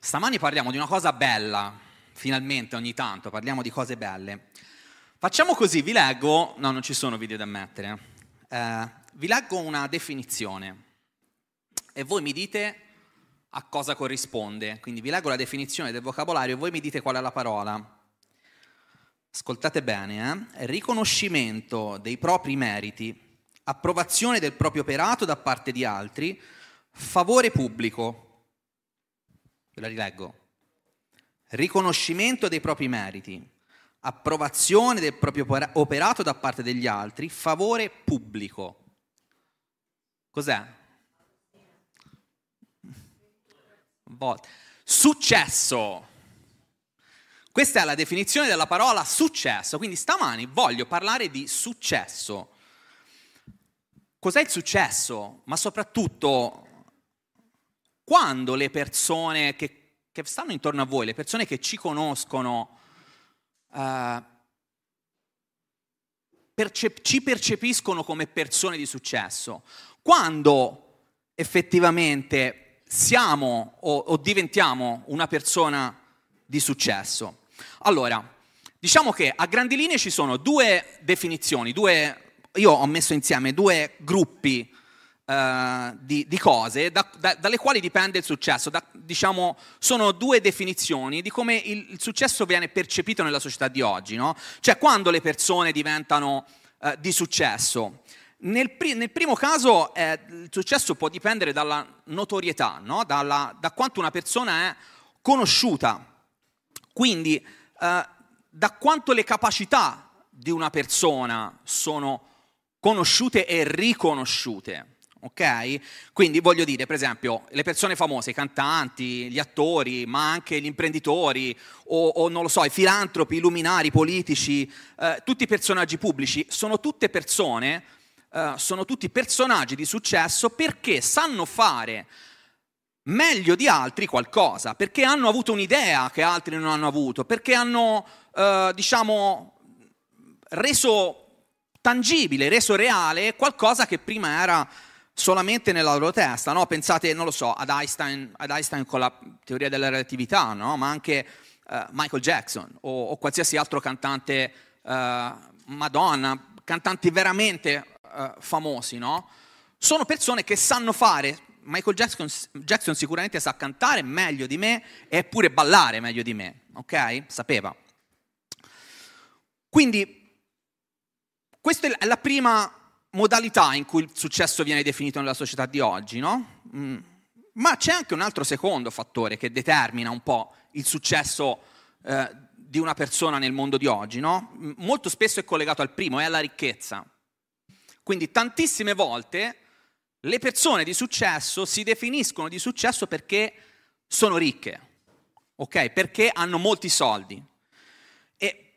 Stamani parliamo di una cosa bella, finalmente ogni tanto parliamo di cose belle. Facciamo così, vi leggo, no non ci sono video da mettere, eh, vi leggo una definizione e voi mi dite a cosa corrisponde. Quindi vi leggo la definizione del vocabolario e voi mi dite qual è la parola. Ascoltate bene, eh? riconoscimento dei propri meriti, approvazione del proprio operato da parte di altri, favore pubblico Ve la rileggo. Riconoscimento dei propri meriti, approvazione del proprio operato da parte degli altri, favore pubblico. Cos'è? Successo. Questa è la definizione della parola successo, quindi stamani voglio parlare di successo. Cos'è il successo? Ma soprattutto quando le persone che, che stanno intorno a voi, le persone che ci conoscono, uh, percep- ci percepiscono come persone di successo, quando effettivamente siamo o, o diventiamo una persona di successo. Allora, diciamo che a grandi linee ci sono due definizioni, due, io ho messo insieme due gruppi uh, di, di, cose da, da, dalle quali dipende il successo. Da, diciamo, sono due definizioni di come il, il, successo viene percepito nella società di oggi. No? Cioè quando le persone diventano uh, di successo. Nel, pri- nel primo caso eh, il successo può dipendere dalla notorietà, no? dalla, da quanto una persona è conosciuta. Quindi eh, da quanto le capacità di una persona sono conosciute e riconosciute ok? Quindi voglio dire, per esempio, le persone famose, i cantanti, gli attori, ma anche gli imprenditori, o, o non lo so, i filantropi, i luminari, i politici, eh, tutti i personaggi pubblici, sono tutte persone, eh, sono tutti personaggi di successo perché sanno fare meglio di altri qualcosa, perché hanno avuto un'idea che altri non hanno avuto, perché hanno, eh, diciamo, reso tangibile, reso reale qualcosa che prima era solamente nella loro testa, no? Pensate, non lo so, ad Einstein, ad Einstein con la teoria della relatività, no? Ma anche uh, Michael Jackson o, o, qualsiasi altro cantante, uh, Madonna, cantanti veramente uh, famosi, no? Sono persone che sanno fare, Michael Jackson, Jackson sicuramente sa cantare meglio di me e pure ballare meglio di me, ok? Sapeva. Quindi, questa è la prima modalità in cui il successo viene definito nella società di oggi, no? Mm. Ma c'è anche un altro secondo fattore che determina un po' il successo eh, di una persona nel mondo di oggi, no? Molto spesso è collegato al primo, è alla ricchezza. Quindi tantissime volte le persone di successo si definiscono di successo perché sono ricche, ok? Perché hanno molti soldi.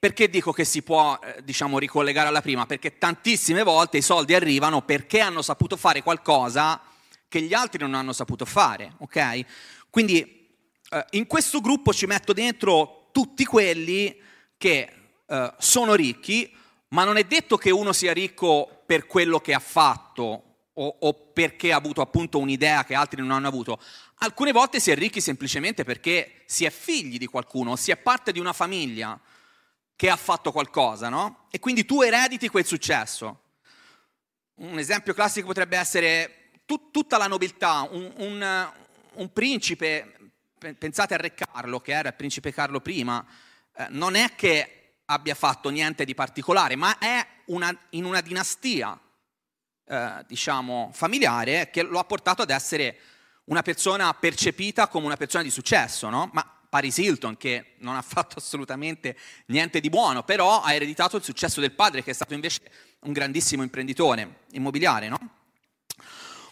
Perché dico che si può, eh, diciamo, ricollegare alla prima? Perché tantissime volte i soldi arrivano perché hanno saputo fare qualcosa che gli altri non hanno saputo fare, ok? Quindi eh, in questo gruppo ci metto dentro tutti quelli che eh, sono ricchi, ma non è detto che uno sia ricco per quello che ha fatto o, o perché ha avuto appunto un'idea che altri non hanno avuto. Alcune volte si è ricchi semplicemente perché si è figli di qualcuno, si è parte di una famiglia che ha fatto qualcosa, no? E quindi tu erediti quel successo. Un esempio classico potrebbe essere tut- tutta la nobiltà, un, un, un, principe, pensate a Re Carlo, che era il principe Carlo prima, eh, non è che abbia fatto niente di particolare, ma è una, in una dinastia, eh, diciamo, familiare che lo ha portato ad essere una persona percepita come una persona di successo, no? Ma Paris Hilton, che non ha fatto assolutamente niente di buono, però ha ereditato il successo del padre, che è stato invece un grandissimo imprenditore immobiliare, no?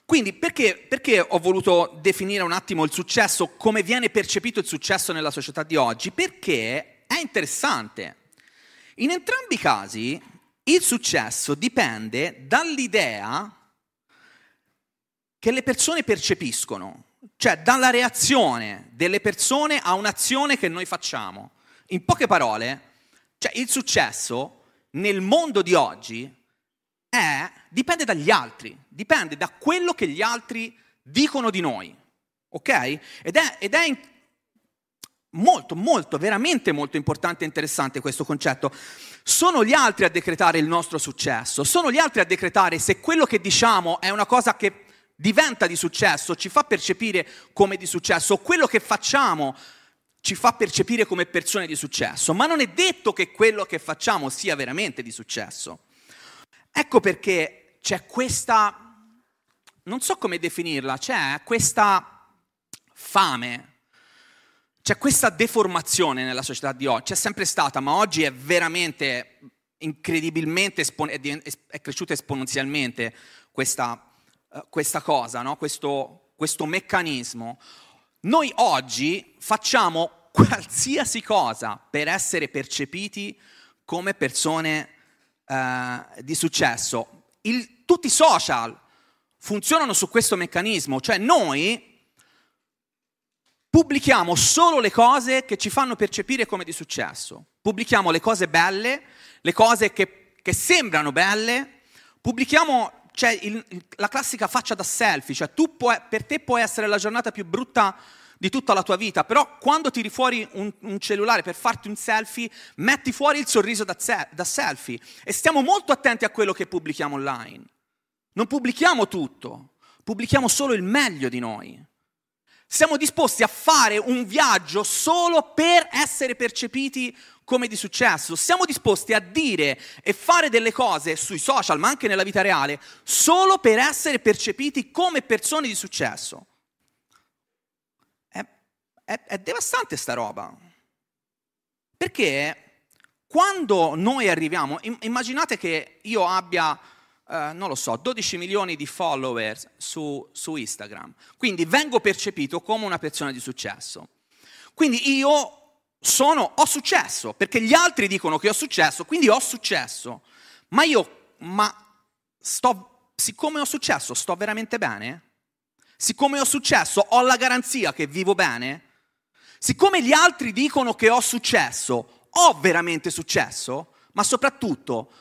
Quindi perché, perché, ho voluto definire un attimo il successo, come viene percepito il successo nella società di oggi? Perché è interessante. In entrambi i casi il successo dipende dall'idea che le persone percepiscono cioè dalla reazione delle persone a un'azione che noi facciamo. In poche parole, cioè il successo nel mondo di oggi è, dipende dagli altri, dipende da quello che gli altri dicono di noi, ok? Ed è, ed è molto, molto, veramente molto importante e interessante questo concetto. Sono gli altri a decretare il nostro successo, sono gli altri a decretare se quello che diciamo è una cosa che diventa di successo, ci fa percepire come di successo, quello che facciamo ci fa percepire come persone di successo, ma non è detto che quello che facciamo sia veramente di successo. Ecco perché c'è questa, non so come definirla, c'è questa fame c'è questa deformazione nella società di oggi, c'è sempre stata, ma oggi è veramente incredibilmente, è cresciuta esponenzialmente questa, uh, questa cosa, no? questo, questo meccanismo. Noi oggi facciamo qualsiasi cosa per essere percepiti come persone uh, di successo. Il, tutti i social funzionano su questo meccanismo, cioè noi pubblichiamo solo le cose che ci fanno percepire come di successo. Pubblichiamo le cose belle, le cose che, che sembrano belle, pubblichiamo cioè, il, la classica faccia da selfie, cioè tu puoi, per te può essere la giornata più brutta di tutta la tua vita, però quando tiri fuori un, un cellulare per farti un selfie, metti fuori il sorriso da, da selfie e stiamo molto attenti a quello che pubblichiamo online. Non pubblichiamo tutto, pubblichiamo solo il meglio di noi. Siamo disposti a fare un viaggio solo per essere percepiti come di successo. Siamo disposti a dire e fare delle cose sui social, ma anche nella vita reale, solo per essere percepiti come persone di successo. È, è, è devastante sta roba. Perché quando noi arriviamo, immaginate che io abbia Uh, non lo so, 12 milioni di followers su, su, Instagram. Quindi vengo percepito come una persona di successo. Quindi io sono, ho successo, perché gli altri dicono che ho successo, quindi ho successo. Ma io, ma sto, siccome ho successo, sto veramente bene? Siccome ho successo, ho la garanzia che vivo bene? Siccome gli altri dicono che ho successo, ho veramente successo? Ma soprattutto,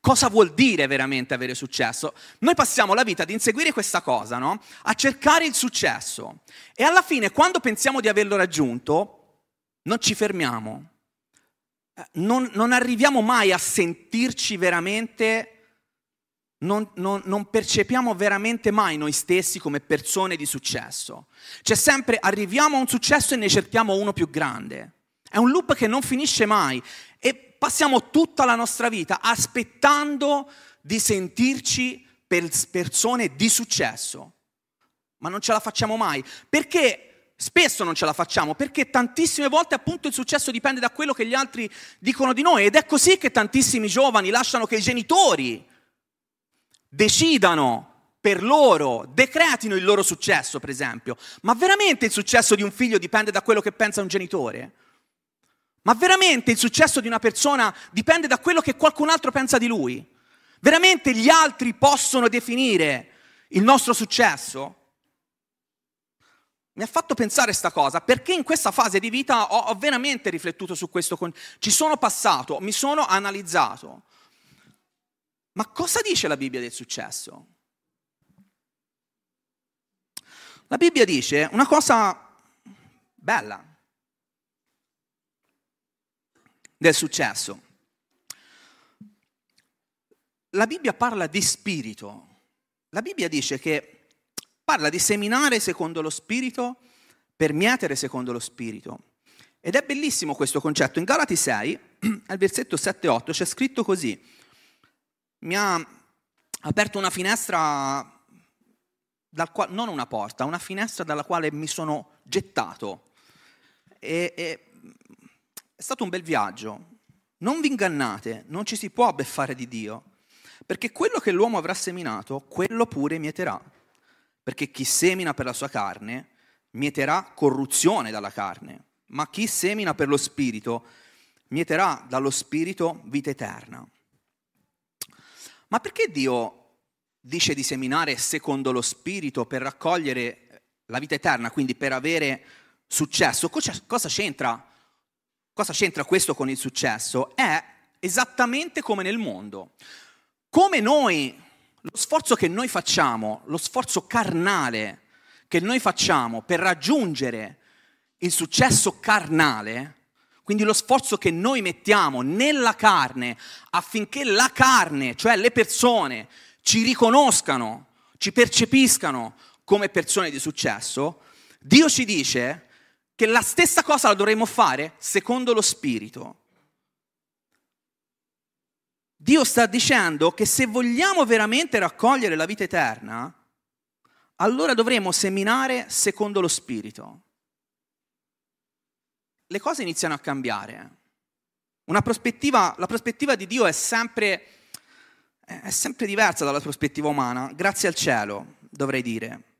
cosa vuol dire veramente avere successo. Noi passiamo la vita ad inseguire questa cosa, no? A cercare il successo. E alla fine, quando pensiamo di averlo raggiunto, non ci fermiamo. Eh, non, non arriviamo mai a sentirci veramente, non, non, non percepiamo veramente mai noi stessi come persone di successo. C'è sempre, arriviamo a un successo e ne cerchiamo uno più grande. È un loop che non finisce mai. E passiamo tutta la nostra vita aspettando di sentirci persone di successo, ma non ce la facciamo mai. Perché spesso non ce la facciamo? Perché tantissime volte appunto il successo dipende da quello che gli altri dicono di noi ed è così che tantissimi giovani lasciano che i genitori decidano per loro, decretino il loro successo, per esempio. Ma veramente il successo di un figlio dipende da quello che pensa un genitore? Ma veramente il successo di una persona dipende da quello che qualcun altro pensa di lui? Veramente gli altri possono definire il nostro successo? Mi ha fatto pensare questa cosa perché in questa fase di vita ho, ho veramente riflettuto su questo, ci sono passato, mi sono analizzato. Ma cosa dice la Bibbia del successo? La Bibbia dice una cosa bella, del successo. La Bibbia parla di spirito. La Bibbia dice che parla di seminare secondo lo spirito per mietere secondo lo spirito. Ed è bellissimo questo concetto. In Galati 6, al versetto 7-8, c'è scritto così. Mi ha aperto una finestra, quale, non una porta, una finestra dalla quale mi sono gettato. E, e è stato un bel viaggio. Non vi ingannate, non ci si può beffare di Dio, perché quello che l'uomo avrà seminato, quello pure mieterà. Perché chi semina per la sua carne, mieterà corruzione dalla carne, ma chi semina per lo spirito, mieterà dallo spirito vita eterna. Ma perché Dio dice di seminare secondo lo spirito per raccogliere la vita eterna, quindi per avere successo? Cosa c'entra Cosa c'entra questo con il successo? È esattamente come nel mondo. Come noi, lo sforzo che noi facciamo, lo sforzo carnale che noi facciamo per raggiungere il successo carnale, quindi lo sforzo che noi mettiamo nella carne affinché la carne, cioè le persone, ci riconoscano, ci percepiscano come persone di successo, Dio ci dice che la stessa cosa la dovremmo fare secondo lo Spirito. Dio sta dicendo che se vogliamo veramente raccogliere la vita eterna, allora dovremo seminare secondo lo Spirito. Le cose iniziano a cambiare. Prospettiva, la prospettiva di Dio è sempre, è sempre diversa dalla prospettiva umana, grazie al cielo, dovrei dire.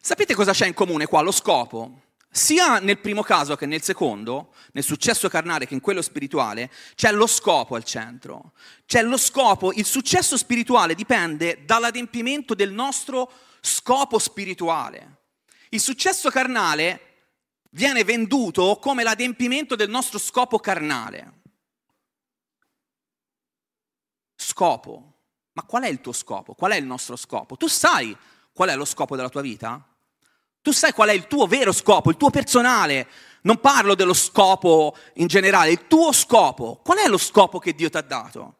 Sapete cosa c'è in comune qua? Lo scopo. Sia nel primo caso che nel secondo, nel successo carnale che in quello spirituale, c'è lo scopo al centro. C'è lo scopo, il successo spirituale dipende dall'adempimento del nostro scopo spirituale. Il successo carnale viene venduto come l'adempimento del nostro scopo carnale. Scopo. Ma qual è il tuo scopo? Qual è il nostro scopo? Tu sai qual è lo scopo della tua vita? Tu sai qual è il tuo vero scopo, il tuo personale. Non parlo dello scopo in generale, il tuo scopo. Qual è lo scopo che Dio ti ha dato?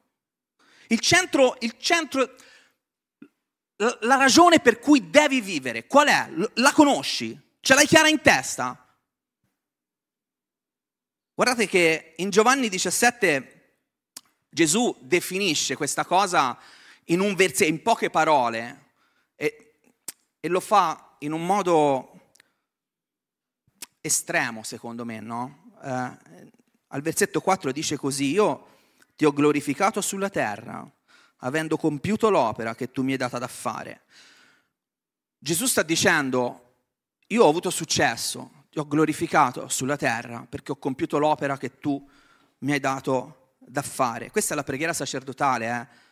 Il centro, il centro, la ragione per cui devi vivere, qual è? La conosci? Ce l'hai chiara in testa? Guardate che in Giovanni 17 Gesù definisce questa cosa in un versetto, in poche parole, e, e lo fa in un modo estremo, secondo me, no? Eh, al versetto 4 dice così, io ti ho glorificato sulla terra, avendo compiuto l'opera che tu mi hai data da fare. Gesù sta dicendo, io ho avuto successo, ti ho glorificato sulla terra perché ho compiuto l'opera che tu mi hai dato da fare. Questa è la preghiera sacerdotale, eh?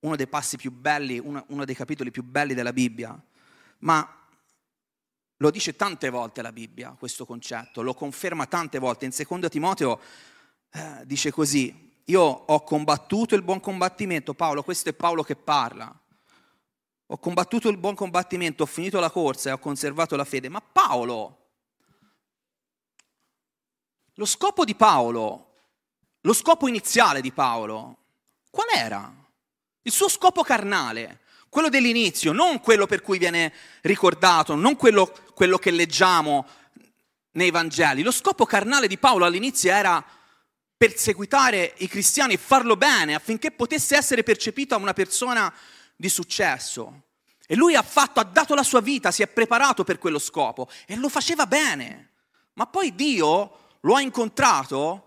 uno dei passi più belli, uno, uno dei capitoli più belli della Bibbia. Ma lo dice tante volte la Bibbia, questo concetto, lo conferma tante volte. In secondo Timoteo eh, dice così, io ho combattuto il buon combattimento, Paolo, questo è Paolo che parla. Ho combattuto il buon combattimento, ho finito la corsa e ho conservato la fede. Ma Paolo, lo scopo di Paolo, lo scopo iniziale di Paolo, qual era? Il suo scopo carnale quello dell'inizio, non quello per cui viene ricordato, non quello, quello che leggiamo nei Vangeli. Lo scopo carnale di Paolo all'inizio era perseguitare i cristiani e farlo bene affinché potesse essere percepito una persona di successo. E lui ha fatto, ha dato la sua vita, si è preparato per quello scopo e lo faceva bene. Ma poi Dio lo ha incontrato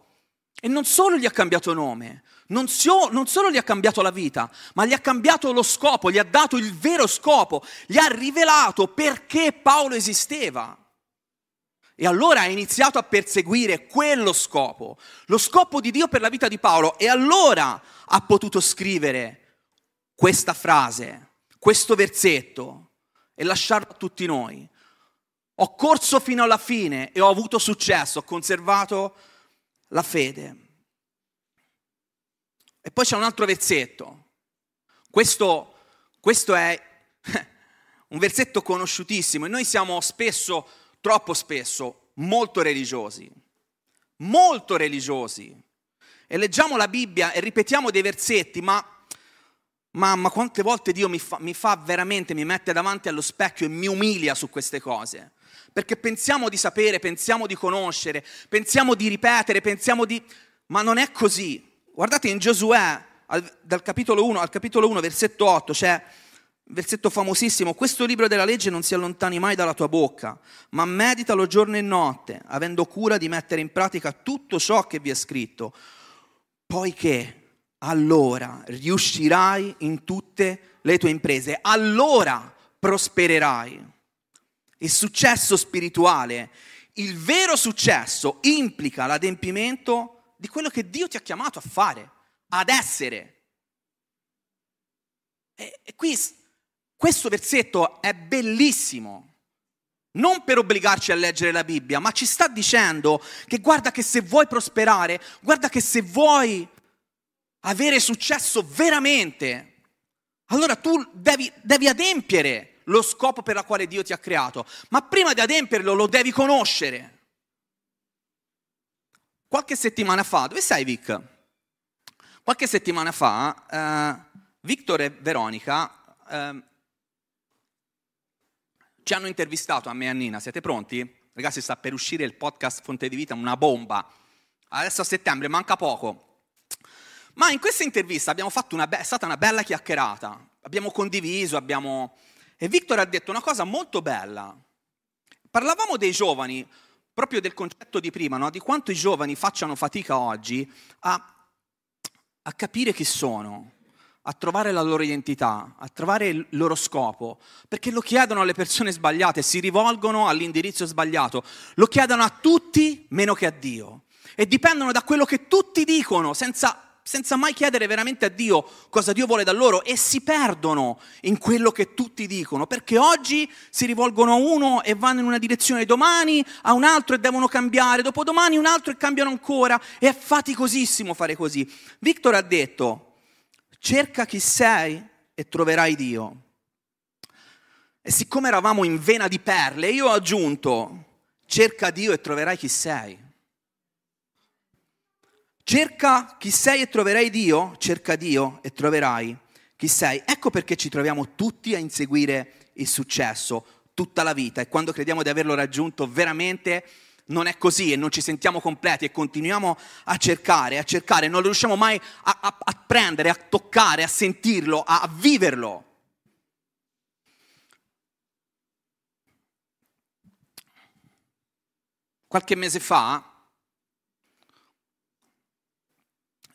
e non solo gli ha cambiato nome, non, so, non, solo gli ha cambiato la vita, ma gli ha cambiato lo scopo, gli ha dato il vero scopo, gli ha rivelato perché Paolo esisteva. E allora ha iniziato a perseguire quello scopo, lo scopo di Dio per la vita di Paolo. E allora ha potuto scrivere questa frase, questo versetto e lasciarlo a tutti noi. Ho corso fino alla fine e ho avuto successo, ho conservato la fede. E poi c'è un altro versetto. Questo, questo è un versetto conosciutissimo e noi siamo spesso, troppo spesso, molto religiosi. Molto religiosi. E leggiamo la Bibbia e ripetiamo dei versetti, ma mamma, quante volte Dio mi fa, mi fa veramente, mi mette davanti allo specchio e mi umilia su queste cose. Perché pensiamo di sapere, pensiamo di conoscere, pensiamo di ripetere, pensiamo di... Ma non è così. Guardate in Giosuè, dal capitolo 1 al capitolo 1, versetto 8, c'è un versetto famosissimo, questo libro della legge non si allontani mai dalla tua bocca, ma meditalo giorno e notte, avendo cura di mettere in pratica tutto ciò che vi è scritto, poiché allora riuscirai in tutte le tue imprese, allora prospererai. Il successo spirituale, il vero successo implica l'adempimento di quello che Dio ti ha chiamato a fare, ad essere. E, e qui questo versetto è bellissimo. Non per obbligarci a leggere la Bibbia, ma ci sta dicendo che guarda che se vuoi prosperare, guarda che se vuoi avere successo veramente, allora tu devi, devi adempiere lo scopo per la quale Dio ti ha creato. Ma prima di adempierlo lo devi conoscere. qualche settimana fa, dove sei Vic? Qualche settimana fa, eh, Victor e Veronica eh, ci hanno intervistato a me e a Nina, siete pronti? Ragazzi, sta per uscire il podcast Fonte di Vita, una bomba. Adesso a settembre, manca poco. Ma in questa intervista una be- è stata una bella chiacchierata, abbiamo condiviso, abbiamo... E Victor ha detto una cosa molto bella. Parlavamo dei giovani, proprio del concetto di prima, no? di quanto i giovani facciano fatica oggi a, a capire chi sono, a trovare la loro identità, a trovare il loro scopo, perché lo chiedono alle persone sbagliate, si rivolgono all'indirizzo sbagliato, lo chiedono a tutti meno che a Dio e dipendono da quello che tutti dicono senza, senza mai chiedere veramente a Dio cosa Dio vuole da loro e si perdono in quello che tutti dicono, perché oggi si rivolgono a uno e vanno in una direzione, domani a un altro e devono cambiare, dopodomani un altro e cambiano ancora, è faticosissimo fare così. Victor ha detto, cerca chi sei e troverai Dio. E siccome eravamo in vena di perle, io ho aggiunto, cerca Dio e troverai chi sei. Cerca chi sei e troverai Dio, cerca Dio e troverai chi sei. Ecco perché ci troviamo tutti a inseguire il successo tutta la vita e quando crediamo di averlo raggiunto veramente non è così e non ci sentiamo completi e continuiamo a cercare, a cercare, non riusciamo mai a, a, a prendere, a toccare, a sentirlo, a, a viverlo. Qualche mese fa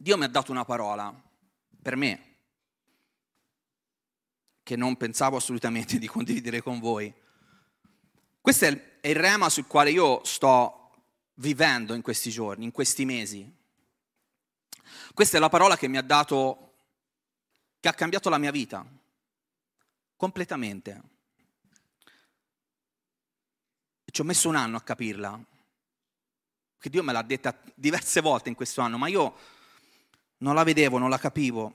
Dio mi ha dato una parola per me che non pensavo assolutamente di condividere con voi. Questo è il rema sul quale io sto vivendo in questi giorni, in questi mesi. Questa è la parola che mi ha dato, che ha cambiato la mia vita, completamente. Ci ho messo un anno a capirla, che Dio me l'ha detta diverse volte in questo anno, ma io non la vedevo, non la capivo.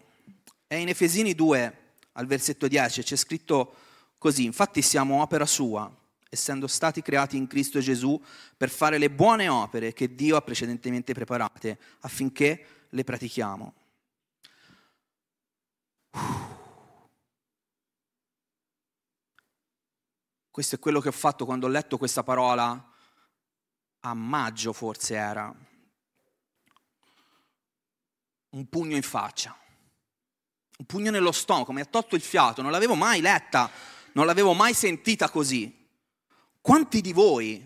È in Efesini 2, al versetto 10, c'è scritto così, infatti siamo opera sua essendo stati creati in Cristo Gesù per fare le buone opere che Dio ha precedentemente preparate affinché le pratichiamo. Questo è quello che ho fatto quando ho letto questa parola a maggio forse era. Un pugno in faccia, un pugno nello stomaco, mi ha tolto il fiato, non l'avevo mai letta, non l'avevo mai sentita così. Quanti di voi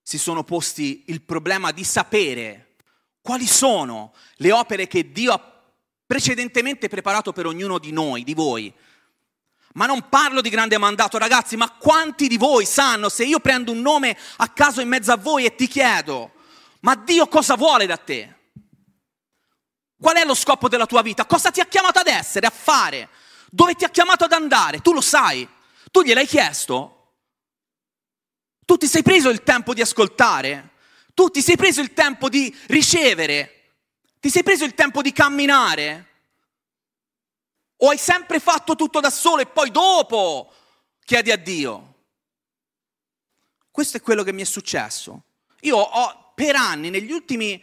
si sono posti il problema di sapere quali sono le opere che Dio ha precedentemente preparato per ognuno di noi, di voi? Ma non parlo di grande mandato, ragazzi, ma quanti di voi sanno se io prendo un nome a caso in mezzo a voi e ti chiedo, ma Dio cosa vuole da te? Qual è lo scopo della tua vita? Cosa ti ha chiamato ad essere, a fare? Dove ti ha chiamato ad andare? Tu lo sai? Tu gliel'hai chiesto? Tu ti sei preso il tempo di ascoltare? Tu ti sei preso il tempo di ricevere? Ti sei preso il tempo di camminare? O hai sempre fatto tutto da solo e poi dopo chiedi a Dio? Questo è quello che mi è successo. Io ho per anni, negli ultimi,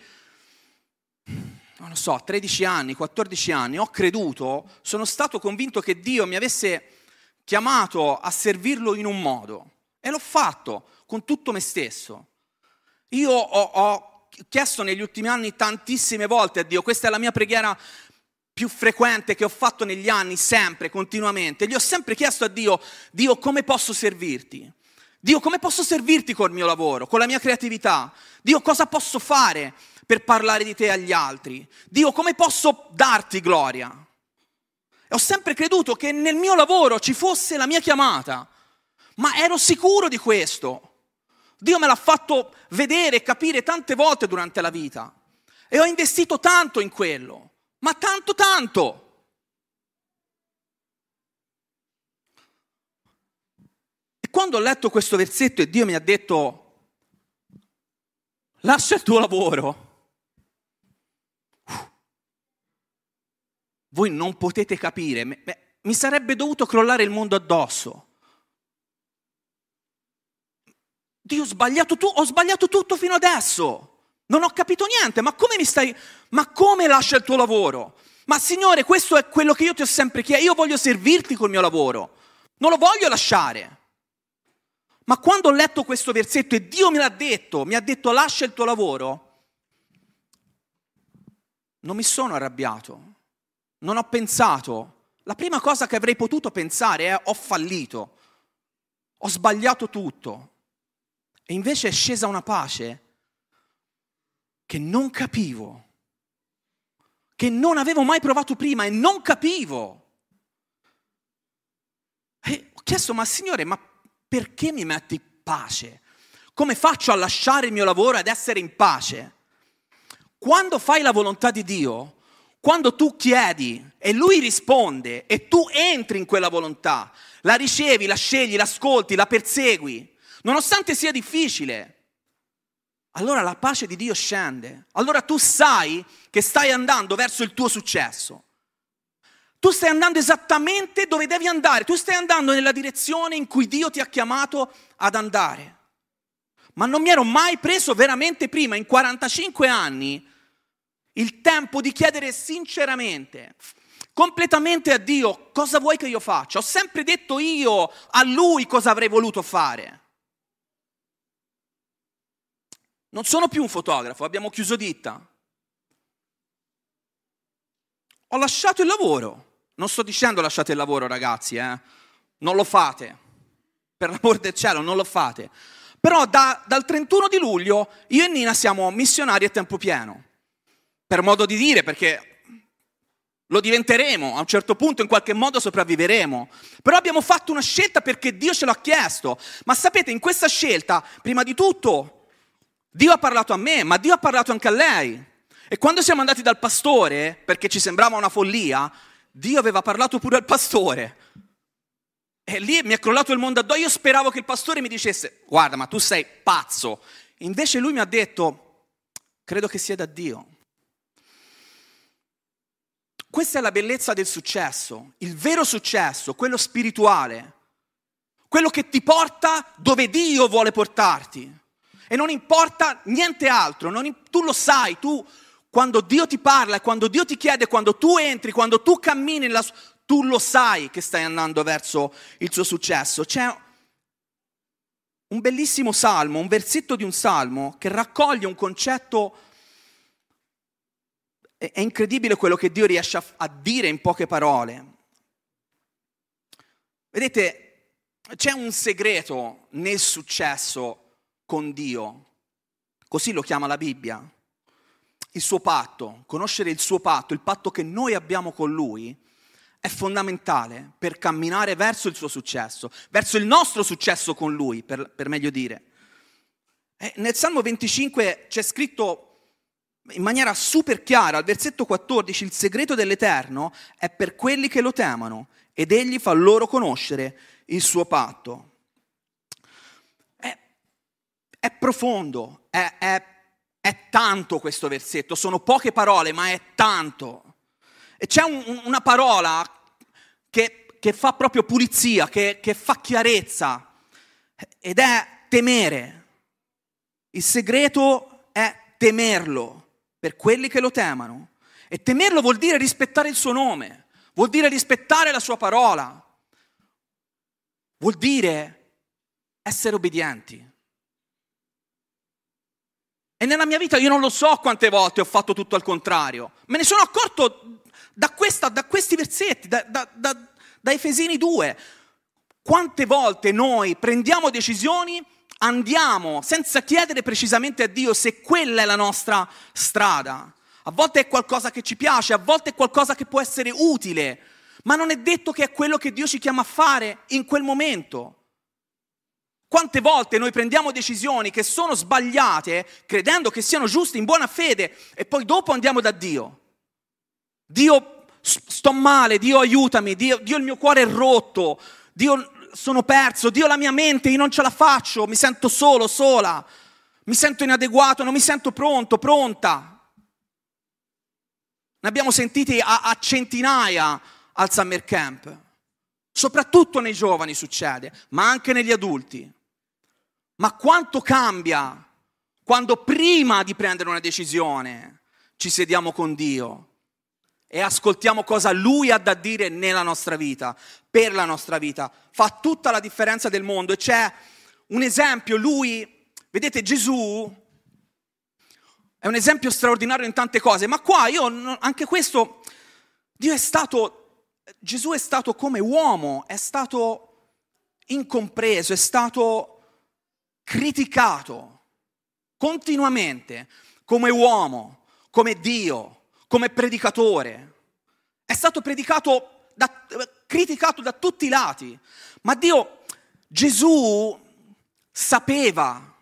non lo so, 13 anni, 14 anni, ho creduto, sono stato convinto che Dio mi avesse chiamato a servirlo in un modo. E l'ho fatto con tutto me stesso. Io ho, ho chiesto negli ultimi anni tantissime volte a Dio, questa è la mia preghiera più frequente che ho fatto negli anni, sempre, continuamente. Gli ho sempre chiesto a Dio, Dio come posso servirti? Dio come posso servirti col mio lavoro, con la mia creatività? Dio cosa posso fare per parlare di te agli altri? Dio come posso darti gloria? E ho sempre creduto che nel mio lavoro ci fosse la mia chiamata ma ero sicuro di questo. Dio me l'ha fatto vedere e capire tante volte durante la vita e ho investito tanto in quello, ma tanto tanto. Quando ho letto questo versetto e Dio mi ha detto, lascia il tuo lavoro, voi non potete capire, mi sarebbe dovuto crollare il mondo addosso. Dio ho sbagliato, tu, ho sbagliato tutto fino adesso. Non ho capito niente, ma come mi stai... Ma come lascia il tuo lavoro? Ma Signore, questo è quello che io ti ho sempre chiesto, io voglio servirti col mio lavoro, non lo voglio lasciare. Ma quando ho letto questo versetto e Dio me l'ha detto, mi ha detto lascia il tuo lavoro, non mi sono arrabbiato, non ho pensato. La prima cosa che avrei potuto pensare è ho fallito, ho sbagliato tutto. E invece è scesa una pace che non capivo, che non avevo mai provato prima e non capivo. E ho chiesto, ma Signore, ma perché mi metti pace? Come faccio a lasciare il mio lavoro ed essere in pace? Quando fai la volontà di Dio, quando tu chiedi e lui risponde e tu entri in quella volontà, la ricevi, la scegli, l'ascolti, la persegui, nonostante sia difficile, allora la pace di Dio scende. Allora tu sai che stai andando verso il tuo successo. Tu stai andando esattamente dove devi andare, tu stai andando nella direzione in cui Dio ti ha chiamato ad andare. Ma non mi ero mai preso veramente prima, in 45 anni, il tempo di chiedere sinceramente, completamente a Dio, cosa vuoi che io faccia? Ho sempre detto io a Lui cosa avrei voluto fare. Non sono più un fotografo, abbiamo chiuso ditta. Ho lasciato il lavoro. Non sto dicendo lasciate il lavoro, ragazzi, eh? Non lo fate. Per l'amor del cielo, non lo fate. Però da, dal 31 di luglio io e Nina siamo missionari a tempo pieno. Per modo di dire, perché lo diventeremo, a un certo punto in qualche modo sopravviveremo. Però abbiamo fatto una scelta perché Dio ce l'ha chiesto. Ma sapete, in questa scelta, prima di tutto, Dio ha parlato a me, ma Dio ha parlato anche a lei. E quando siamo andati dal pastore, perché ci sembrava una follia, Dio aveva parlato pure al pastore. E lì mi è crollato il mondo addosso. Io speravo che il pastore mi dicesse, guarda, ma tu sei pazzo. Invece lui mi ha detto, credo che sia da Dio. Questa è la bellezza del successo, il vero successo, quello spirituale, quello che ti porta dove Dio vuole portarti. E non importa niente altro, non, tu lo sai, tu quando Dio ti parla, quando Dio ti chiede, quando tu entri, quando tu cammini, nella, tu lo sai che stai andando verso il suo successo. C'è un bellissimo salmo, un versetto di un salmo che raccoglie un concetto, è incredibile quello che Dio riesce a, a dire in poche parole. Vedete, c'è un segreto nel successo con Dio. Così lo chiama la Bibbia. Il suo patto, conoscere il suo patto, il patto che noi abbiamo con Lui, è fondamentale per camminare verso il suo successo, verso il nostro successo con Lui, per, per meglio dire. E nel Salmo 25 c'è scritto in maniera super chiara, al versetto 14, il segreto dell'Eterno è per quelli che lo temano ed egli fa loro conoscere il suo patto. È profondo, è, è, è tanto questo versetto, sono poche parole, ma è tanto. E c'è un, una parola che, che, fa proprio pulizia, che, che fa chiarezza, ed è temere. Il segreto è temerlo per quelli che lo temano. E temerlo vuol dire rispettare il suo nome, vuol dire rispettare la sua parola, vuol dire essere obbedienti. E nella mia vita io non lo so quante volte ho fatto tutto al contrario. Me ne sono accorto da, questa, da questi versetti, da, da, da, Efesini 2. Quante volte noi prendiamo decisioni, andiamo senza chiedere precisamente a Dio se quella è la nostra strada. A volte è qualcosa che ci piace, a volte è qualcosa che può essere utile, ma non è detto che è quello che Dio ci chiama a fare in quel momento. Quante volte noi prendiamo decisioni che sono sbagliate, credendo che siano giuste in buona fede, e poi dopo andiamo da Dio. Dio, sto male, Dio aiutami, Dio, Dio il mio cuore è rotto, Dio sono perso, Dio la mia mente, io non ce la faccio, mi sento solo, sola, mi sento inadeguato, non mi sento pronto, pronta. Ne abbiamo sentiti a, a centinaia al summer camp. Soprattutto nei giovani succede, ma anche negli adulti. Ma quanto cambia quando prima di prendere una decisione ci sediamo con Dio e ascoltiamo cosa Lui ha da dire nella nostra vita, per la nostra vita. Fa tutta la differenza del mondo e c'è un esempio, Lui, vedete Gesù è un esempio straordinario in tante cose, ma qua io anche questo, Dio è stato, Gesù è stato come uomo, è stato incompreso, è stato criticato continuamente come uomo, come Dio, come predicatore. È stato predicato da, criticato da tutti i lati, ma Dio, Gesù sapeva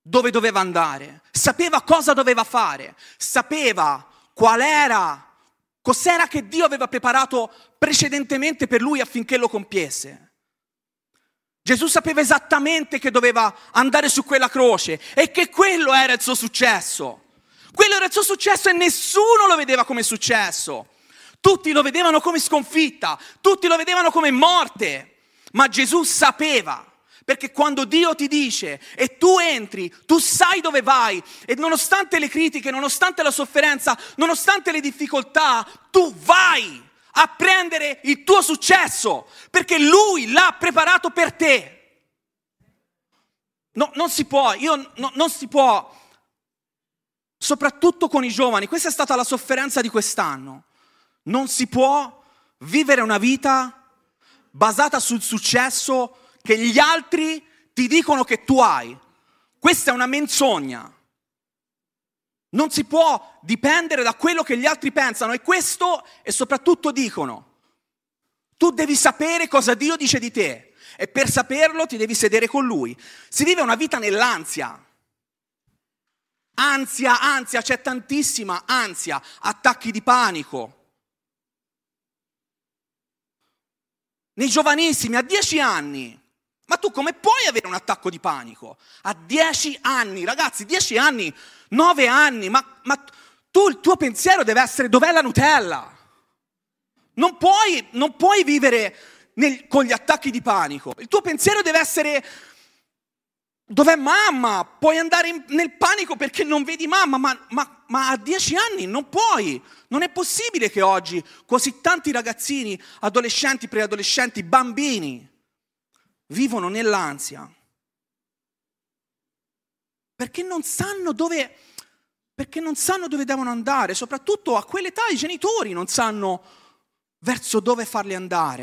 dove doveva andare, sapeva cosa doveva fare, sapeva qual era, cos'era che Dio aveva preparato precedentemente per lui affinché lo compiesse. Gesù sapeva esattamente che doveva andare su quella croce e che quello era il suo successo. Quello era il suo successo e nessuno lo vedeva come successo. Tutti lo vedevano come sconfitta, tutti lo vedevano come morte, ma Gesù sapeva perché quando Dio ti dice e tu entri, tu sai dove vai e nonostante le critiche, nonostante la sofferenza, nonostante le difficoltà, tu vai a prendere il tuo successo perché Lui l'ha preparato per te. No, non si può, io, no, non si può, soprattutto con i giovani, questa è stata la sofferenza di quest'anno. Non si può vivere una vita basata sul successo che gli altri ti dicono che tu hai. Questa è una menzogna. Non si può dipendere da quello che gli altri pensano e questo e soprattutto dicono. Tu devi sapere cosa Dio dice di te e per saperlo ti devi sedere con Lui. Si vive una vita nell'ansia. Ansia, ansia, c'è tantissima ansia, attacchi di panico. Nei giovanissimi, a dieci anni, ma tu come puoi avere un attacco di panico? A dieci anni, ragazzi, dieci anni, nove anni, ma, ma tu il tuo pensiero deve essere dov'è la Nutella? Non puoi, non puoi vivere nel, con gli attacchi di panico. Il tuo pensiero deve essere dov'è mamma? Puoi andare in, nel panico perché non vedi mamma, ma, ma, ma a dieci anni non puoi. Non è possibile che oggi così tanti ragazzini, adolescenti, preadolescenti, bambini, vivono nell'ansia perché non sanno dove, perché non sanno dove devono andare, soprattutto a quell'età i genitori non sanno verso dove farli andare.